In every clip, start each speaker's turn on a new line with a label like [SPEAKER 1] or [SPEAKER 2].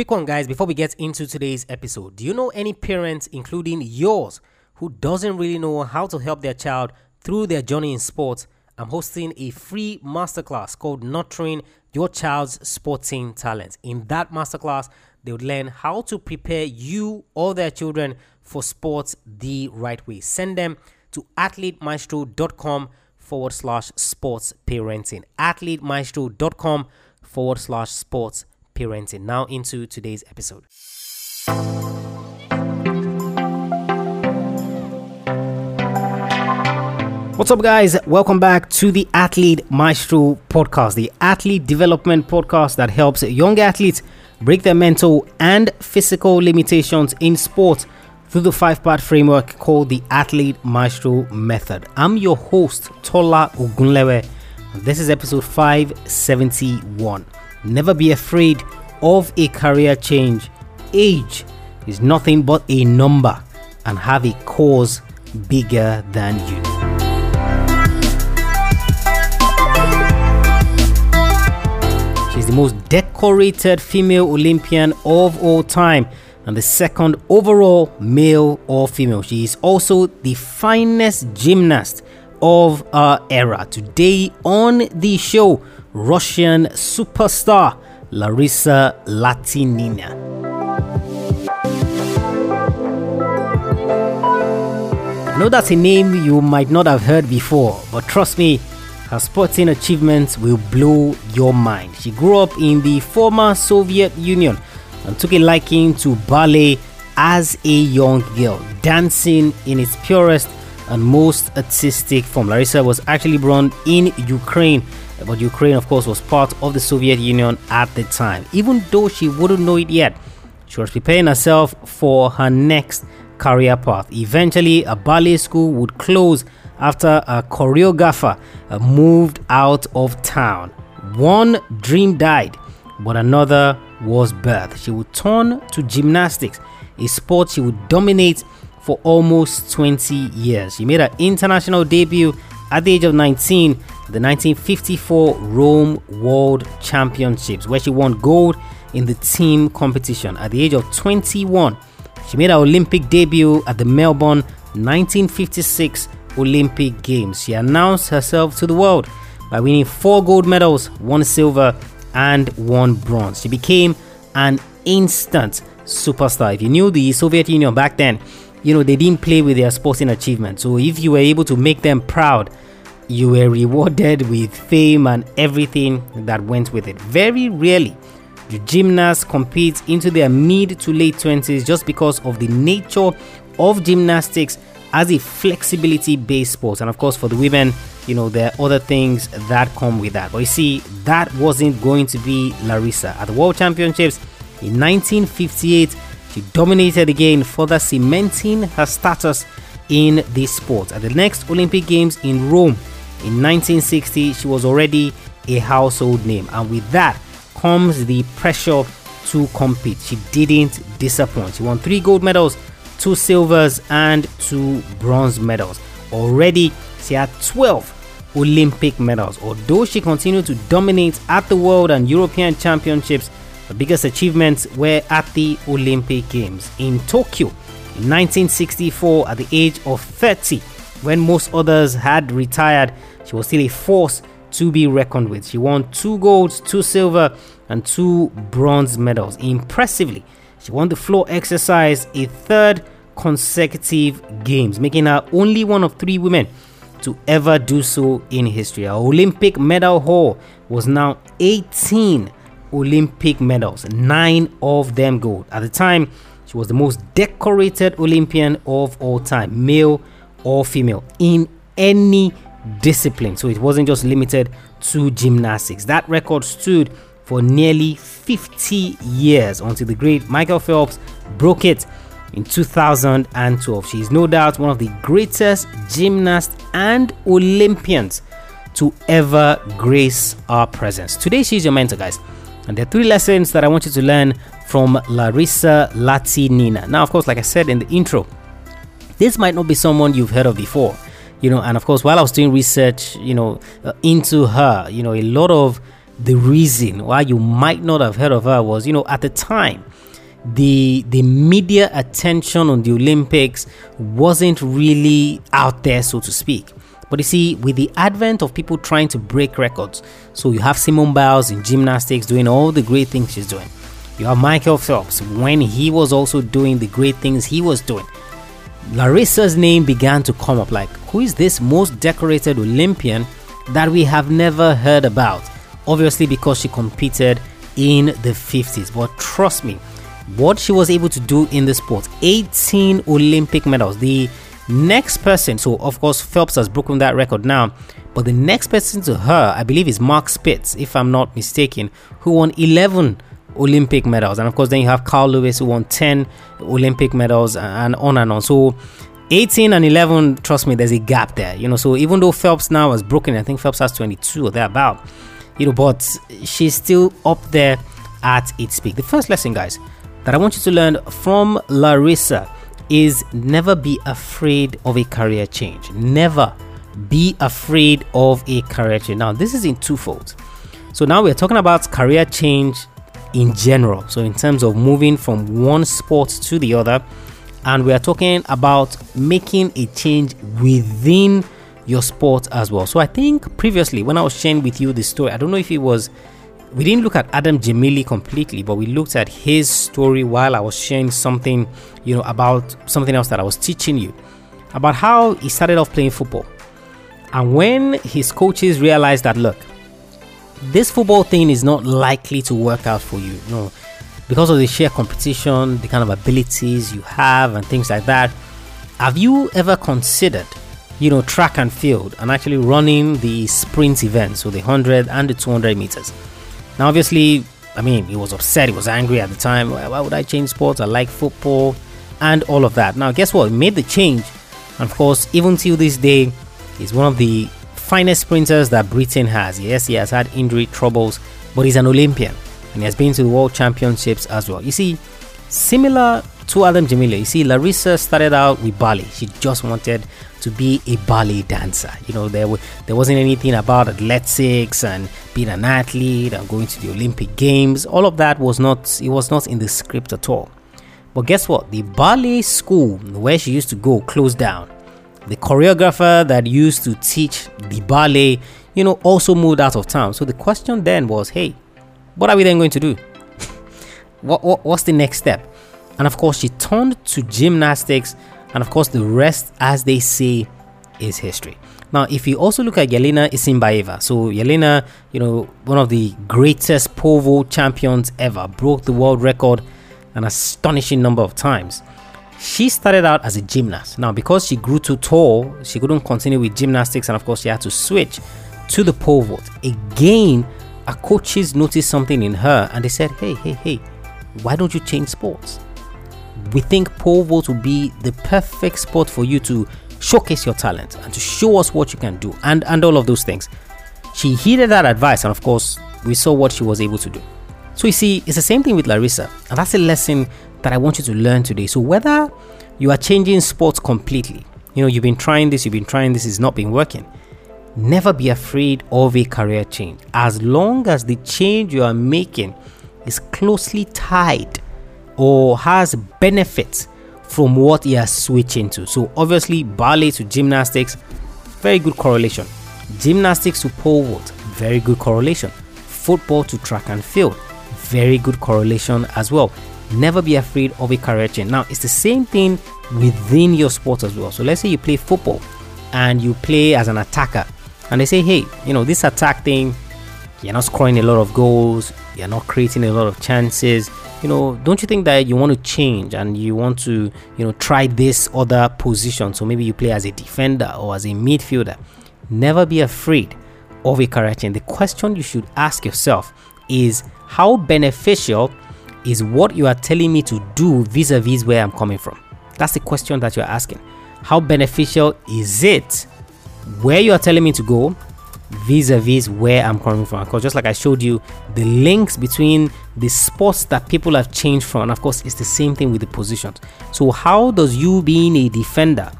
[SPEAKER 1] Quick one, guys, before we get into today's episode. Do you know any parents, including yours, who doesn't really know how to help their child through their journey in sports? I'm hosting a free masterclass called Nurturing Your Child's Sporting Talent. In that masterclass, they would learn how to prepare you or their children for sports the right way. Send them to athletemaestro.com forward slash sports parenting. Athletemaestro.com forward slash sports parenting. Now into today's episode. What's up, guys? Welcome back to the Athlete Maestro podcast, the athlete development podcast that helps young athletes break their mental and physical limitations in sport through the five part framework called the Athlete Maestro Method. I'm your host, Tola Ogunlewe. This is episode 571. Never be afraid of a career change. Age is nothing but a number and have a cause bigger than you. She's the most decorated female Olympian of all time and the second overall male or female. She is also the finest gymnast of our era. Today on the show, Russian superstar Larisa Latynina. I know that's a name you might not have heard before, but trust me, her sporting achievements will blow your mind. She grew up in the former Soviet Union and took a liking to ballet as a young girl, dancing in its purest and most artistic form. Larisa was actually born in Ukraine, but Ukraine, of course, was part of the Soviet Union at the time. Even though she wouldn't know it yet, she was preparing herself for her next career path. Eventually, a ballet school would close after a choreographer uh, moved out of town. One dream died, but another was birthed. She would turn to gymnastics, a sport she would dominate for almost 20 years. She made her international debut at the age of 19 the 1954 Rome World Championships, where she won gold in the team competition. At the age of 21, she made her Olympic debut at the Melbourne 1956 Olympic Games. She announced herself to the world by winning four gold medals, one silver, and one bronze. She became an instant superstar. If you knew the Soviet Union back then, you know they didn't play with their sporting achievements. So if you were able to make them proud, you were rewarded with fame and everything that went with it. Very rarely do gymnasts compete into their mid to late 20s just because of the nature of gymnastics as a flexibility based sport. And of course, for the women, you know, there are other things that come with that. But you see, that wasn't going to be Larisa. At the World Championships in 1958, she dominated again, further cementing her status in this sport. At the next Olympic Games in Rome in 1960, she was already a household name. And with that comes the pressure to compete. She didn't disappoint. She won three gold medals two silvers, and two bronze medals. Already, she had 12 Olympic medals. Although she continued to dominate at the World and European Championships, the biggest achievements were at the Olympic Games in Tokyo in 1964 at the age of 30. When most others had retired, she was still a force to be reckoned with. She won two golds, two silver, and two bronze medals. Impressively, she won the floor exercise a third consecutive games, making her only one of three women to ever do so in history. Her Olympic medal haul was now 18 Olympic medals, nine of them gold. At the time, she was the most decorated Olympian of all time, male or female, in any discipline. So it wasn't just limited to gymnastics. That record stood for nearly 50 years until the great Michael Phelps broke it in 2012. She is no doubt one of the greatest gymnasts and Olympians to ever grace our presence. Today, she's your mentor, guys. And there are three lessons that I want you to learn from Larisa Latynina. Now, of course, like I said in the intro, this might not be someone you've heard of before, you know. And of course, while I was doing research, you know, uh, into her, you know, a lot of the reason why you might not have heard of her was, you know, at the time, the the media attention on the Olympics wasn't really out there, so to speak. But you see, with the advent of people trying to break records, so you have Simone Biles in gymnastics doing all the great things she's doing. You have Michael Phelps when he was also doing the great things he was doing. Larissa's name began to come up like, who is this most decorated Olympian that we have never heard about? Obviously, because she competed in the 50s. But trust me, what she was able to do in the sport 18 Olympic medals. The next person, so of course, Phelps has broken that record now, but the next person to her, I believe, is Mark Spitz, if I'm not mistaken, who won 11 Olympic medals. And of course, then you have Carl Lewis, who won 10 Olympic medals, and on and on. So 18 and 11, trust me, there's a gap there, you know. So even though Phelps now has broken, I think Phelps has 22 or thereabout, you know, but she's still up there at its peak. The first lesson, guys, that I want you to learn from Larissa is never be afraid of a career change. Never be afraid of a career change. Now, this is in twofold. So now we're talking about career change in general. So in terms of moving from one sport to the other, and we are talking about making a change within your sport as well. So I think previously when I was sharing with you the story, I don't know if it was we didn't look at Adam Gemili completely, but we looked at his story while I was sharing something, you know, about something else that I was teaching you about how he started off playing football. And when his coaches realized that, look, this football thing is not likely to work out for you, know, because of the sheer competition, the kind of abilities you have, and things like that. Have you ever considered, you know, track and field and actually running the sprint events, so the 100 and the 200 meters? Now, obviously, I mean, he was upset, he was angry at the time. Why, why would I change sports? I like football and all of that. Now, guess what? He made the change. And of course, even till this day, he's one of the finest sprinters that Britain has. Yes, he has had injury troubles, but he's an Olympian and he has been to the World Championships as well. You see, similar to Adam Gemili, you see, Larissa started out with ballet. She just wanted to be a ballet dancer. You know, there w- there wasn't anything about athletics and being an athlete and going to the Olympic Games. All of that was not it was not in the script at all. But guess what? The ballet school where she used to go closed down. The choreographer that used to teach the ballet, you know, also moved out of town. So the question then was, hey, what are we then going to do? what, what what's the next step? And of course, she turned to gymnastics and of course, the rest, as they say, is history. Now, if you also look at Yelena Isinbayeva, so Yelena, you know, one of the greatest vault champions ever, broke the world record an astonishing number of times. She started out as a gymnast. Now, because she grew too tall, she couldn't continue with gymnastics, and of course, she had to switch to the pole vault. Again, her coaches noticed something in her and they said, Hey, hey, hey, why don't you change sports? we think pole vault will be the perfect sport for you to showcase your talent and to show us what you can do and and all of those things she heeded that advice and of course we saw what she was able to do so you see it's the same thing with larissa and that's a lesson that i want you to learn today so whether you are changing sports completely you know you've been trying this you've been trying this it's not been working never be afraid of a career change as long as the change you are making is closely tied or has benefits from what you are switching to. So obviously ballet to gymnastics, very good correlation. Gymnastics to pole vault, very good correlation. Football to track and field, very good correlation as well. Never be afraid of a career change. Now it's the same thing within your sport as well. So let's say you play football and you play as an attacker, and they say, hey, you know, this attack thing, you're not scoring a lot of goals, you're not creating a lot of chances you know don't you think that you want to change and you want to you know try this other position so maybe you play as a defender or as a midfielder never be afraid of a career change the question you should ask yourself is how beneficial is what you are telling me to do vis-a-vis where i'm coming from that's the question that you're asking how beneficial is it where you are telling me to go vis-a-vis where I'm coming from. Because just like I showed you, the links between the spots that people have changed from, and of course, it's the same thing with the positions. So how does you being a defender,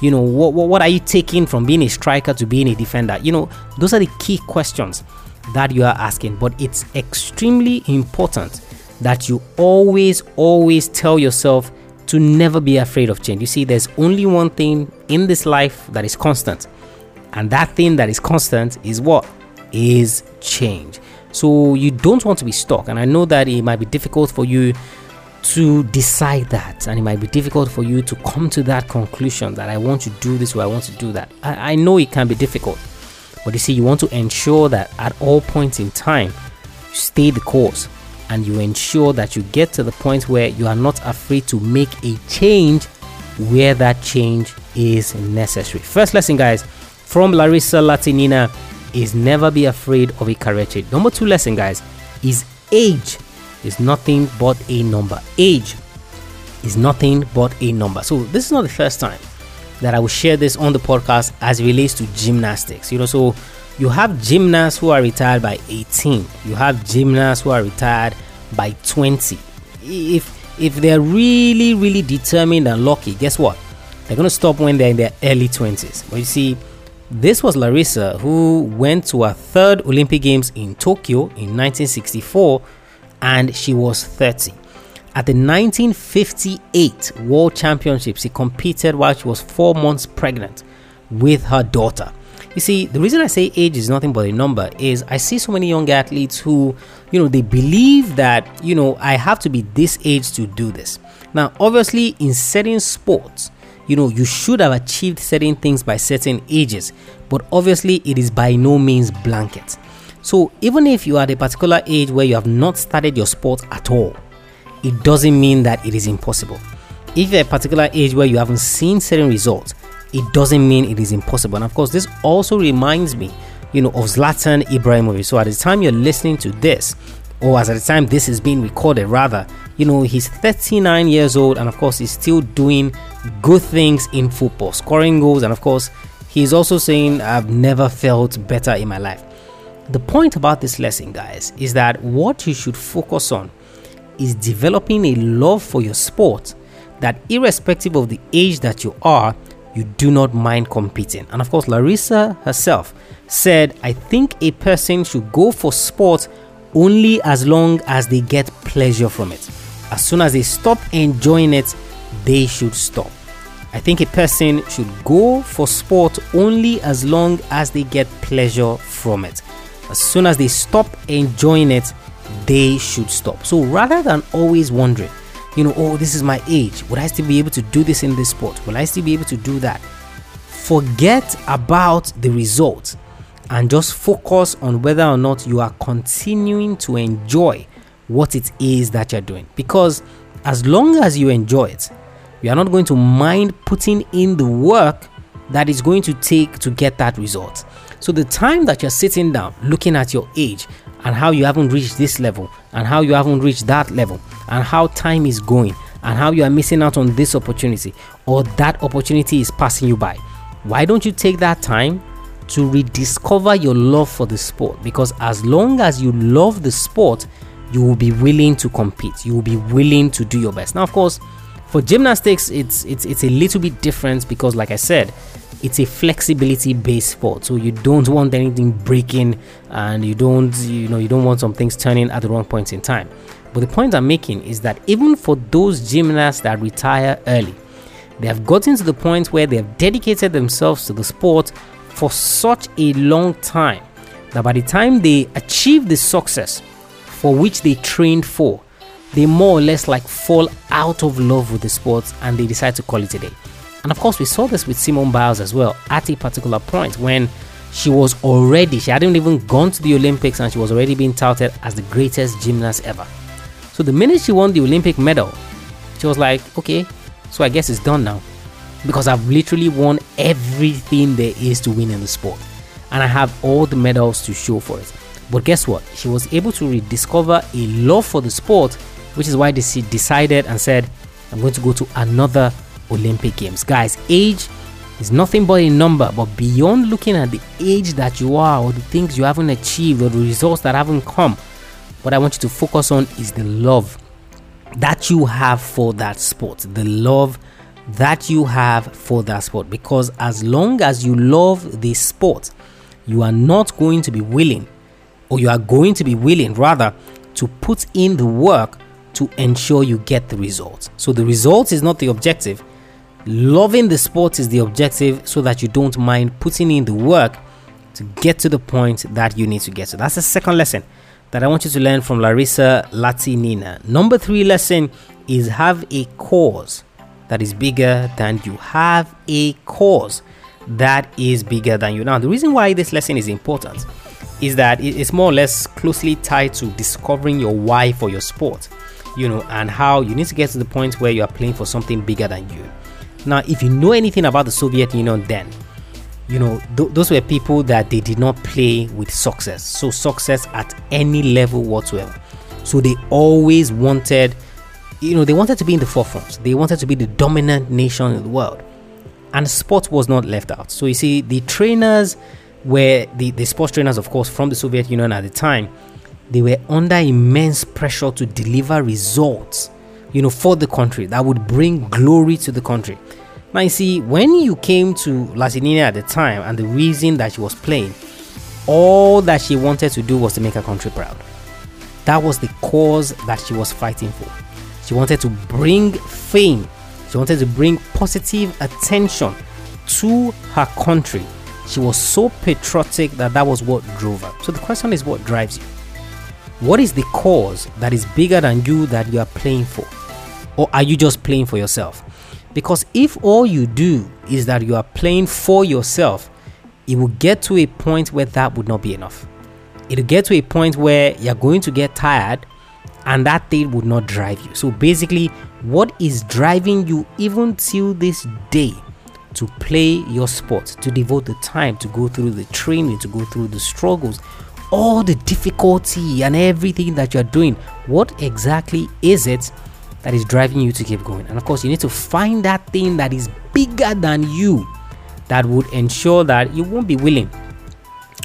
[SPEAKER 1] you know, what, what, what are you taking from being a striker to being a defender? You know, those are the key questions that you are asking. But it's extremely important that you always, always tell yourself to never be afraid of change. You see, there's only one thing in this life that is constant, and that thing that is constant is what? Is change. So you don't want to be stuck. And I know that it might be difficult for you to decide that, and it might be difficult for you to come to that conclusion that I want to do this or I want to do that. I, I know it can be difficult, but you see, you want to ensure that at all points in time, you stay the course and you ensure that you get to the point where you are not afraid to make a change where that change is necessary. First lesson, guys, from Larissa Latynina is never be afraid of a career change. Number two lesson, guys, is age is nothing but a number. Age is nothing but a number. So this is not the first time that I will share this on the podcast as relates to gymnastics. You know, so you have gymnasts who are retired by 18. You have gymnasts who are retired by 20. If if they're really really determined and lucky, guess what? They're going to stop when they're in their early 20s. But you see, this was Larissa who went to her third Olympic Games in Tokyo in 1964 and she was 30. At the 1958 World Championships, she competed while she was four months pregnant with her daughter. You see, the reason I say age is nothing but a number is I see so many young athletes who, you know, they believe that, you know, I have to be this age to do this. Now, obviously, in certain sports, you know, you should have achieved certain things by certain ages, but obviously, it is by no means blanket. So even if you are at a particular age where you have not started your sport at all, it doesn't mean that it is impossible. If you're at a particular age where you haven't seen certain results, it doesn't mean it is impossible. And of course, this also reminds me, you know, of Zlatan Ibrahimovic. So at the time you're listening to this, or as at the time this is being recorded, rather, you know, he's 39 years old, and of course, he's still doing good things in football, scoring goals, and of course, he's also saying, I've never felt better in my life. The point about this lesson, guys, is that what you should focus on is developing a love for your sport that, irrespective of the age that you are, you do not mind competing. And of course, Larissa herself said, I think a person should go for sport only as long as they get pleasure from it. As soon as they stop enjoying it, they should stop. I think a person should go for sport only as long as they get pleasure from it as soon as they stop enjoying it, they should stop. So rather than always wondering, you know, oh, this is my age, would I still be able to do this in this sport? Will I still be able to do that? Forget about the results and just focus on whether or not you are continuing to enjoy what it is that you're doing. Because as long as you enjoy it, you are not going to mind putting in the work that is going to take to get that result. So the time that you're sitting down looking at your age and how you haven't reached this level and how you haven't reached that level and how time is going and how you are missing out on this opportunity or that opportunity is passing you by. Why don't you take that time to rediscover your love for the sport? Because as long as you love the sport, you will be willing to compete. You will be willing to do your best. Now, of course, for gymnastics, it's it's it's a little bit different because, like I said, it's a flexibility based sport. So you don't want anything breaking and you don't you know you don't want some things turning at the wrong points in time. But the point i'm making is that even for those gymnasts that retire early they have gotten to the point where they have dedicated themselves to the sport for such a long time that by the time they achieve the success for which they trained for they more or less like fall out of love with the sport and they decide to call it a day and of course, we saw this with Simone Biles as well at a particular point when she was already, she hadn't even gone to the Olympics and she was already being touted as the greatest gymnast ever. So the minute she won the Olympic medal, she was like, okay, so I guess it's done now. Because I've literally won everything there is to win in the sport. And I have all the medals to show for it. But guess what? She was able to rediscover a love for the sport, which is why she decided and said, I'm going to go to another Olympic Games. Guys, age is nothing but a number, but beyond looking at the age that you are or the things you haven't achieved or the results that haven't come, what I want you to focus on is the love that you have for that sport. The love that you have for that sport. Because as long as you love the sport, you are not going to be willing or you are going to be willing rather to put in the work to ensure you get the results. So the result is not the objective. Loving the sport is the objective so that you don't mind putting in the work to get to the point that you need to get to. That's the second lesson that I want you to learn from Larissa Latynina. Number three lesson is have a cause that is bigger than you. Have a cause that is bigger than you. Now, the reason why this lesson is important is that it's more or less closely tied to discovering your why for your sport, you know, and how you need to get to the point where you are playing for something bigger than you. Now, if you know anything about the Soviet Union then, you know, th- those were people that they did not play with success. So, success at any level whatsoever. So, they always wanted, you know, they wanted to be in the forefront. They wanted to be the dominant nation in the world. And sport was not left out. So, you see, the trainers were the, the sports trainers, of course, from the Soviet Union at the time, they were under immense pressure to deliver results, you know, for the country that would bring glory to the country. Now, you see, when you came to Latynina at the time, and the reason that she was playing, all that she wanted to do was to make her country proud. That was the cause that she was fighting for. She wanted to bring fame, she wanted to bring positive attention to her country. She was so patriotic that that was what drove her. So, the question is what drives you? What is the cause that is bigger than you that you are playing for? Or are you just playing for yourself? Because if all you do is that you are playing for yourself, it will get to a point where that would not be enough. It'll get to a point where you're going to get tired and that thing would not drive you. So basically, what is driving you even till this day to play your sport, to devote the time to go through the training, to go through the struggles, all the difficulty and everything that you're doing? What exactly is it that is driving you to keep going. And of course, you need to find that thing that is bigger than you that would ensure that you won't be willing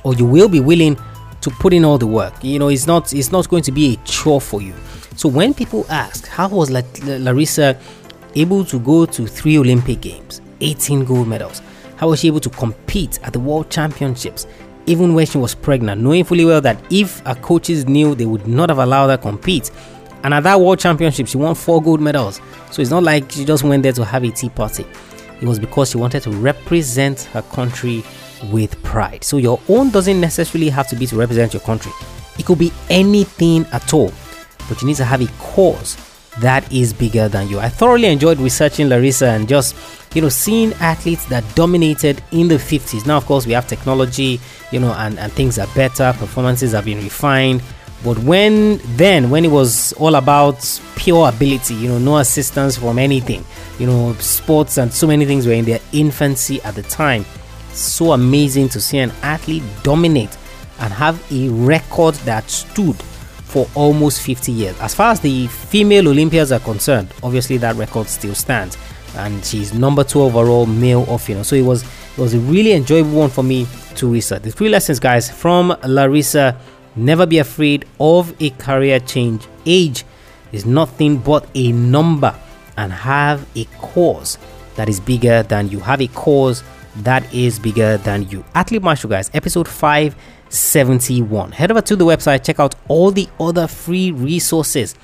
[SPEAKER 1] or you will be willing to put in all the work. You know, it's not it's not going to be a chore for you. So when people ask, how was La- Larissa able to go to 3 Olympic games, 18 gold medals? How was she able to compete at the World Championships? Even when she was pregnant, knowing fully well that if her coaches knew they would not have allowed her to compete, and at that World Championship, she won four gold medals. So it's not like she just went there to have a tea party. It was because she wanted to represent her country with pride. So your own doesn't necessarily have to be to represent your country. It could be anything at all. But you need to have a cause that is bigger than you. I thoroughly enjoyed researching Larissa and just you know seeing athletes that dominated in the 50s. Now of course we have technology, you know, and, and things are better, performances have been refined but when then, when it was all about pure ability, you know, no assistance from anything, you know, sports and so many things were in their infancy at the time. So amazing to see an athlete dominate and have a record that stood for almost 50 years. As far as the female Olympians are concerned, obviously that record still stands, and she's number two overall male of you know. So it was it was a really enjoyable one for me to research. The three lessons, guys, from Larissa Never be afraid of a career change. Age is nothing but a number, and have a cause that is bigger than you. Have a cause that is bigger than you. Athlete Maestro, guys, episode 571. Head over to the website, check out all the other free resources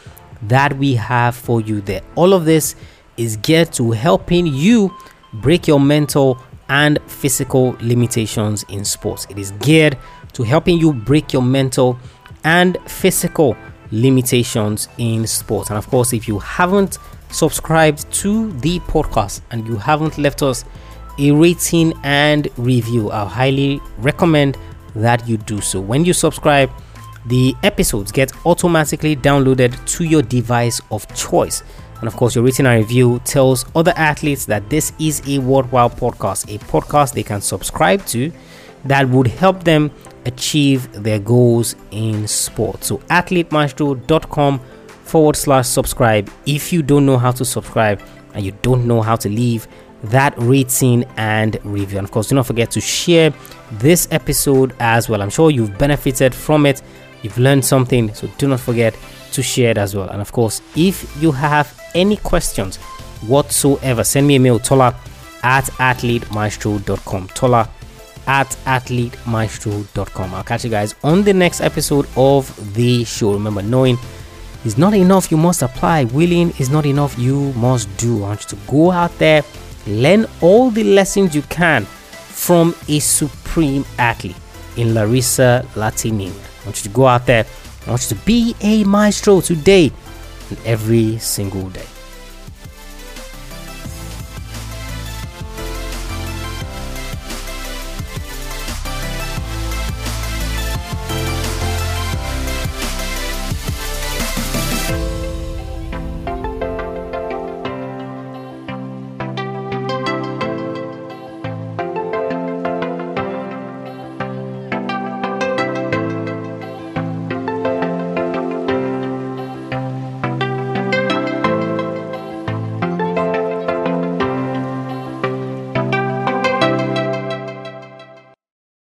[SPEAKER 1] that we have for you there. All of this is geared to helping you break your mental and physical limitations in sports. It is geared to helping you break your mental and physical limitations in sports. And of course, if you haven't subscribed to the podcast and you haven't left us a rating and review, I highly recommend that you do so. When you subscribe, the episodes get automatically downloaded to your device of choice. And of course, your written review tells other athletes that this is a worthwhile podcast, a podcast they can subscribe to that would help them achieve their goals in sport. So, athletemaestro.com forward slash subscribe. If you don't know how to subscribe and you don't know how to leave that rating and review, and of course, do not forget to share this episode as well. I'm sure you've benefited from it, you've learned something, so do not forget to share it as well. And of course, if you have any questions whatsoever, send me a mail, tola at athletemaestro.com. Tola at athletemaestro.com. I'll catch you guys on the next episode of the show. Remember, knowing is not enough, you must apply. Willing is not enough, you must do. I want you to go out there, learn all the lessons you can from a supreme athlete in Larissa Latinin. I want you to go out there. I want you to be a maestro today and every single day.